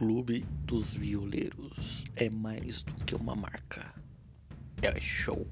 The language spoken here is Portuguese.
Clube dos Violeiros é mais do que uma marca. É show.